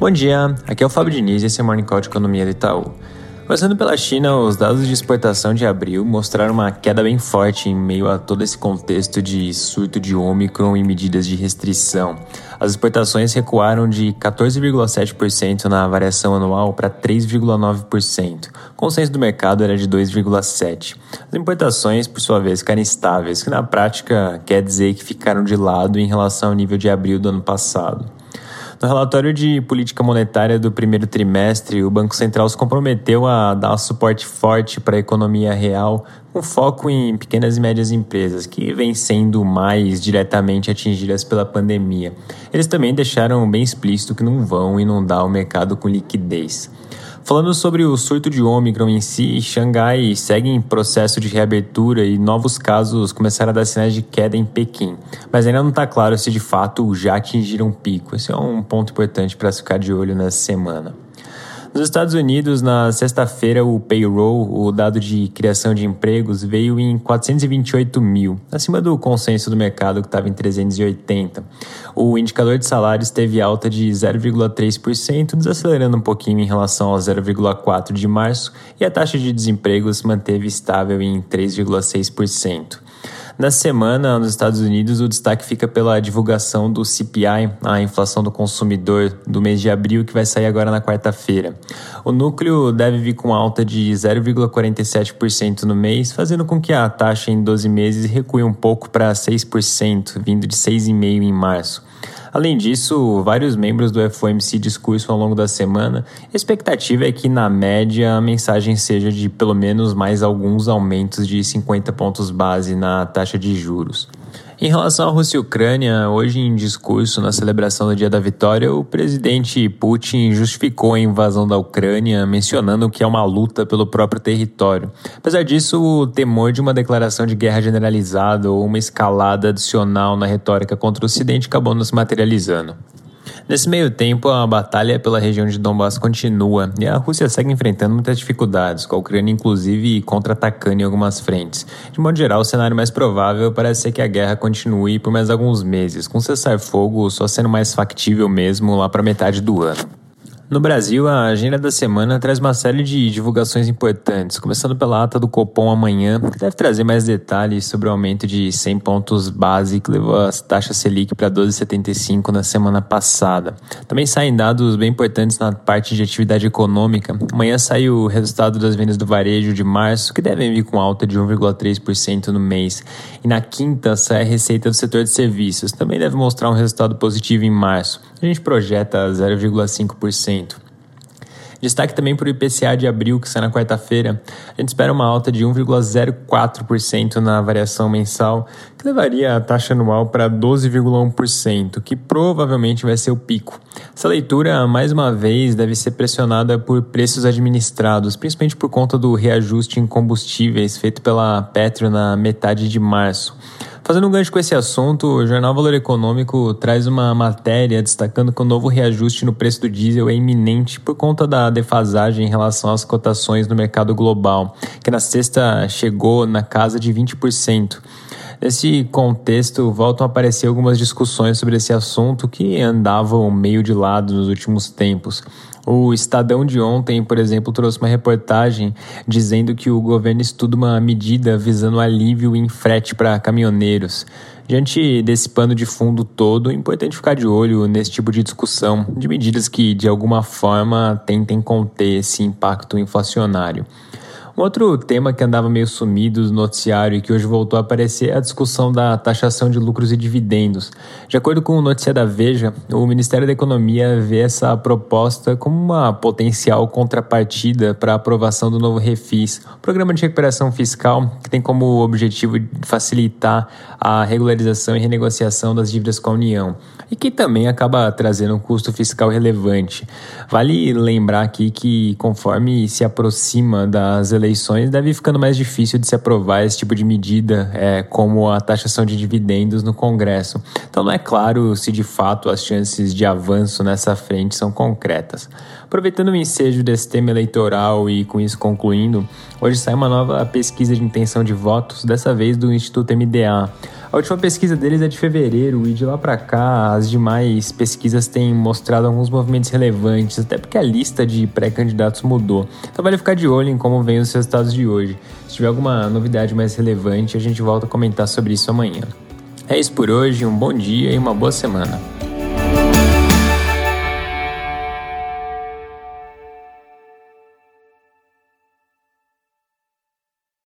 Bom dia, aqui é o Fábio Diniz e esse é o Morning Call de Economia do Itaú. Começando pela China, os dados de exportação de abril mostraram uma queda bem forte em meio a todo esse contexto de surto de Omicron e medidas de restrição. As exportações recuaram de 14,7% na variação anual para 3,9%. O consenso do mercado era de 2,7%. As importações, por sua vez, ficaram estáveis, que na prática quer dizer que ficaram de lado em relação ao nível de abril do ano passado. No relatório de política monetária do primeiro trimestre, o Banco Central se comprometeu a dar suporte forte para a economia real, com foco em pequenas e médias empresas, que vêm sendo mais diretamente atingidas pela pandemia. Eles também deixaram bem explícito que não vão inundar o mercado com liquidez. Falando sobre o surto de Ômicron em si, Xangai segue em processo de reabertura e novos casos começaram a dar sinais de queda em Pequim. Mas ainda não está claro se de fato já atingiram um pico. Esse é um ponto importante para ficar de olho nessa semana. Nos Estados Unidos, na sexta-feira, o payroll, o dado de criação de empregos, veio em 428 mil, acima do consenso do mercado que estava em 380. O indicador de salários teve alta de 0,3%, desacelerando um pouquinho em relação ao 0,4% de março, e a taxa de desemprego se manteve estável em 3,6%. Na semana, nos Estados Unidos, o destaque fica pela divulgação do CPI, a inflação do consumidor, do mês de abril, que vai sair agora na quarta-feira. O núcleo deve vir com alta de 0,47% no mês, fazendo com que a taxa em 12 meses recue um pouco para 6%, vindo de 6,5% em março. Além disso, vários membros do FOMC discursam ao longo da semana. A expectativa é que, na média, a mensagem seja de pelo menos mais alguns aumentos de 50 pontos base na taxa de juros. Em relação à Rússia e Ucrânia, hoje em discurso na celebração do Dia da Vitória, o presidente Putin justificou a invasão da Ucrânia, mencionando que é uma luta pelo próprio território. Apesar disso, o temor de uma declaração de guerra generalizada ou uma escalada adicional na retórica contra o Ocidente acabou nos materializando. Nesse meio tempo, a batalha pela região de Donbass continua e a Rússia segue enfrentando muitas dificuldades, com a Ucrânia inclusive contra-atacando em algumas frentes. De modo geral, o cenário mais provável parece ser que a guerra continue por mais alguns meses, com cessar-fogo só sendo mais factível mesmo lá para metade do ano. No Brasil, a agenda da semana traz uma série de divulgações importantes, começando pela ata do Copom amanhã, que deve trazer mais detalhes sobre o aumento de 100 pontos base que levou as taxas Selic para 12,75 na semana passada. Também saem dados bem importantes na parte de atividade econômica. Amanhã sai o resultado das vendas do varejo de março, que devem vir com alta de 1,3% no mês. E na quinta sai a receita do setor de serviços, também deve mostrar um resultado positivo em março. A gente projeta 0,5%. Destaque também para o IPCA de abril, que sai na quarta-feira. A gente espera uma alta de 1,04% na variação mensal, que levaria a taxa anual para 12,1%, que provavelmente vai ser o pico. Essa leitura, mais uma vez, deve ser pressionada por preços administrados, principalmente por conta do reajuste em combustíveis feito pela Petro na metade de março. Fazendo um gancho com esse assunto, o Jornal Valor Econômico traz uma matéria destacando que o novo reajuste no preço do diesel é iminente por conta da defasagem em relação às cotações no mercado global, que na sexta chegou na casa de 20%. Nesse contexto, voltam a aparecer algumas discussões sobre esse assunto que andavam meio de lado nos últimos tempos. O Estadão de ontem, por exemplo, trouxe uma reportagem dizendo que o governo estuda uma medida visando alívio em frete para caminhoneiros. Diante desse pano de fundo todo, é importante ficar de olho nesse tipo de discussão, de medidas que, de alguma forma, tentem conter esse impacto inflacionário. Outro tema que andava meio sumido no noticiário e que hoje voltou a aparecer é a discussão da taxação de lucros e dividendos. De acordo com o notícia da Veja, o Ministério da Economia vê essa proposta como uma potencial contrapartida para a aprovação do novo Refis, programa de recuperação fiscal que tem como objetivo facilitar a regularização e renegociação das dívidas com a União e que também acaba trazendo um custo fiscal relevante. Vale lembrar aqui que conforme se aproxima das eleições eleições, deve ficando mais difícil de se aprovar esse tipo de medida, é, como a taxação de dividendos no Congresso. Então não é claro se de fato as chances de avanço nessa frente são concretas. Aproveitando o ensejo desse tema eleitoral e com isso concluindo, hoje sai uma nova pesquisa de intenção de votos, dessa vez do Instituto MDA. A última pesquisa deles é de fevereiro e de lá para cá as demais pesquisas têm mostrado alguns movimentos relevantes, até porque a lista de pré-candidatos mudou. Então vale ficar de olho em como vêm os resultados de hoje. Se tiver alguma novidade mais relevante, a gente volta a comentar sobre isso amanhã. É isso por hoje, um bom dia e uma boa semana.